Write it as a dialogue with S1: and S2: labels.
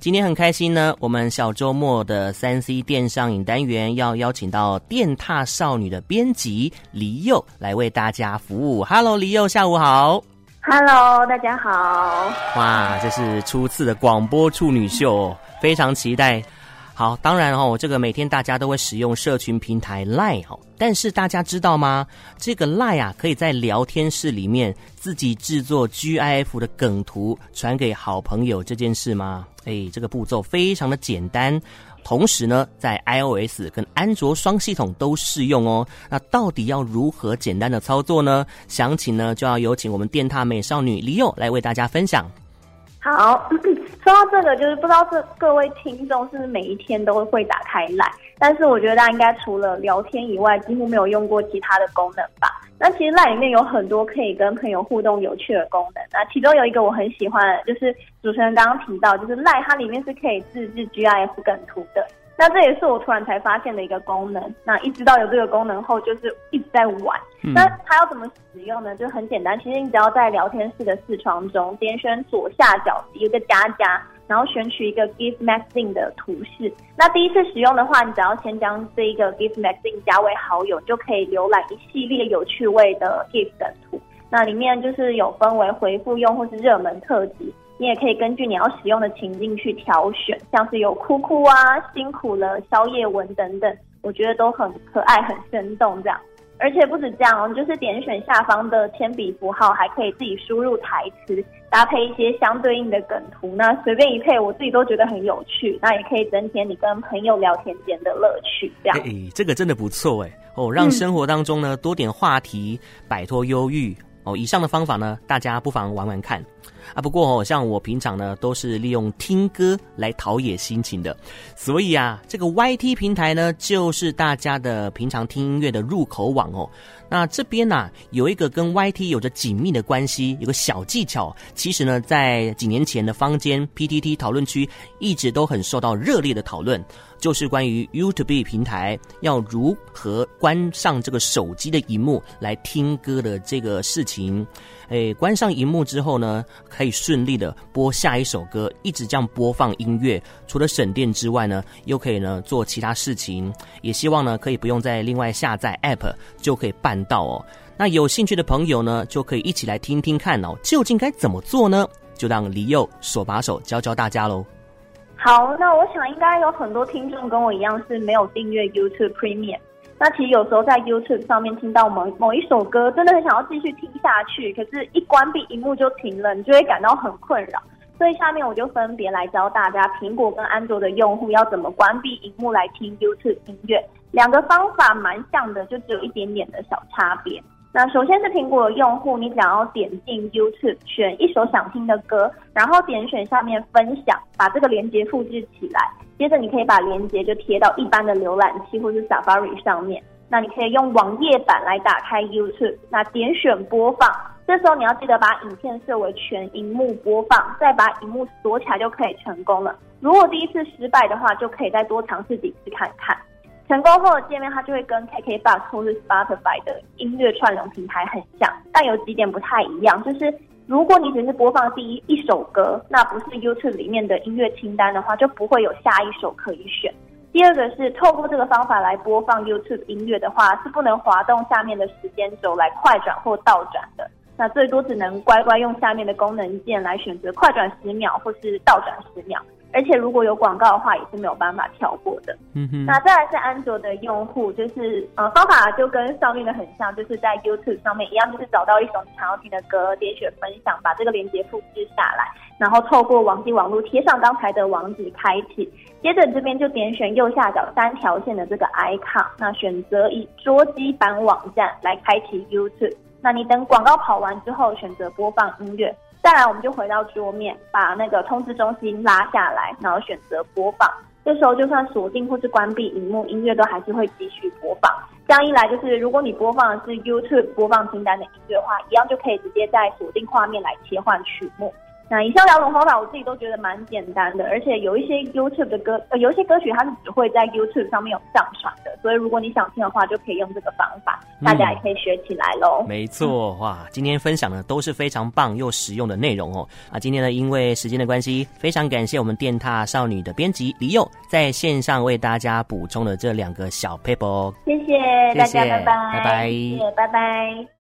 S1: 今天很开心呢，我们小周末的三 C 电上影单元要邀请到电踏少女的编辑黎佑来为大家服务。Hello，黎佑，下午好。
S2: Hello，大家好。
S1: 哇，这是初次的广播处女秀，非常期待。好，当然哦，这个每天大家都会使用社群平台 Line 哦，但是大家知道吗？这个 Line 啊，可以在聊天室里面自己制作 GIF 的梗图传给好朋友这件事吗？哎，这个步骤非常的简单，同时呢，在 iOS 跟安卓双系统都适用哦。那到底要如何简单的操作呢？详情呢，就要有请我们电踏美少女黎侑来为大家分享。
S2: 好。说到这个，就是不知道这各位听众是不是每一天都会打开赖但是我觉得大家应该除了聊天以外，几乎没有用过其他的功能吧？那其实赖里面有很多可以跟朋友互动有趣的功能，那其中有一个我很喜欢，就是主持人刚刚提到，就是赖它里面是可以自制 GIF 梗图的。那这也是我突然才发现的一个功能。那一知道有这个功能后，就是一直在玩。嗯、那它要怎么使用呢？就很简单，其实你只要在聊天室的视窗中点选左下角一个加加，然后选取一个 GIF Magazine 的图示。那第一次使用的话，你只要先将这一个 GIF Magazine 加为好友，就可以浏览一系列有趣味的 GIF 梗图。那里面就是有分为回复用或是热门特辑。你也可以根据你要使用的情境去挑选，像是有哭哭啊、辛苦了、宵夜文等等，我觉得都很可爱、很生动这样。而且不止这样哦，就是点选下方的铅笔符号，还可以自己输入台词，搭配一些相对应的梗图，那随便一配，我自己都觉得很有趣。那也可以增添你跟朋友聊天间的乐趣，这样。
S1: 哎，这个真的不错哎哦，让生活当中呢多点话题，摆脱忧郁哦。以上的方法呢，大家不妨玩玩看。啊，不过哦，像我平常呢，都是利用听歌来陶冶心情的，所以啊，这个 YT 平台呢，就是大家的平常听音乐的入口网哦。那这边呢、有一个跟 YT 有着紧密的关系，有个小技巧。其实呢，在几年前的坊间 PTT 讨论区，一直都很受到热烈的讨论，就是关于 YouTube 平台要如何关上这个手机的荧幕来听歌的这个事情。诶，关上荧幕之后呢，可以顺利的播下一首歌，一直这样播放音乐。除了省电之外呢，又可以呢做其他事情。也希望呢，可以不用再另外下载 App 就可以办到哦。那有兴趣的朋友呢，就可以一起来听听看哦，究竟该怎么做呢？就让黎侑手把手教教大家喽。
S2: 好，那我想应该有很多听众跟我一样是没有订阅 YouTube Premium。那其实有时候在 YouTube 上面听到某某一首歌，真的很想要继续听下去，可是一关闭荧幕就停了，你就会感到很困扰。所以下面我就分别来教大家，苹果跟安卓的用户要怎么关闭荧幕来听 YouTube 音乐。两个方法蛮像的，就只有一点点的小差别。那首先是苹果用户，你只要点进 YouTube，选一首想听的歌，然后点选下面分享，把这个链接复制起来。接着你可以把链接就贴到一般的浏览器或是 Safari 上面。那你可以用网页版来打开 YouTube，那点选播放。这时候你要记得把影片设为全荧幕播放，再把荧幕锁起来就可以成功了。如果第一次失败的话，就可以再多尝试几次看看。成功后的界面它就会跟 KKBOX 或是 Spotify 的音乐串流平台很像，但有几点不太一样，就是。如果你只是播放第一一首歌，那不是 YouTube 里面的音乐清单的话，就不会有下一首可以选。第二个是透过这个方法来播放 YouTube 音乐的话，是不能滑动下面的时间轴来快转或倒转的。那最多只能乖乖用下面的功能键来选择快转十秒或是倒转十秒。而且如果有广告的话，也是没有办法跳过的。嗯哼。那再来是安卓的用户，就是呃方法就跟上面的很像，就是在 YouTube 上面一样，就是找到一首你想要听的歌，点选分享，把这个链接复制下来，然后透过网际网络贴上刚才的网址开启。接着这边就点选右下角三条线的这个 icon，那选择以桌机版网站来开启 YouTube。那你等广告跑完之后，选择播放音乐。再来，我们就回到桌面，把那个通知中心拉下来，然后选择播放。这时候就算锁定或是关闭荧幕，音乐都还是会继续播放。这样一来，就是如果你播放的是 YouTube 播放清单的音乐的话，一样就可以直接在锁定画面来切换曲目。那以上两种方法，我自己都觉得蛮简单的，而且有一些 YouTube 的歌，呃，有一些歌曲它是只会在 YouTube 上面有上传的，所以如果你想听的话，就可以用这个方法，大家也可以学起来喽。
S1: 没错，哇，今天分享的都是非常棒又实用的内容哦。啊，今天呢，因为时间的关系，非常感谢我们电踏少女的编辑李佑在线上为大家补充了这两个小 paper。
S2: 谢谢大家，拜拜，
S1: 拜拜，
S2: 谢谢，拜拜。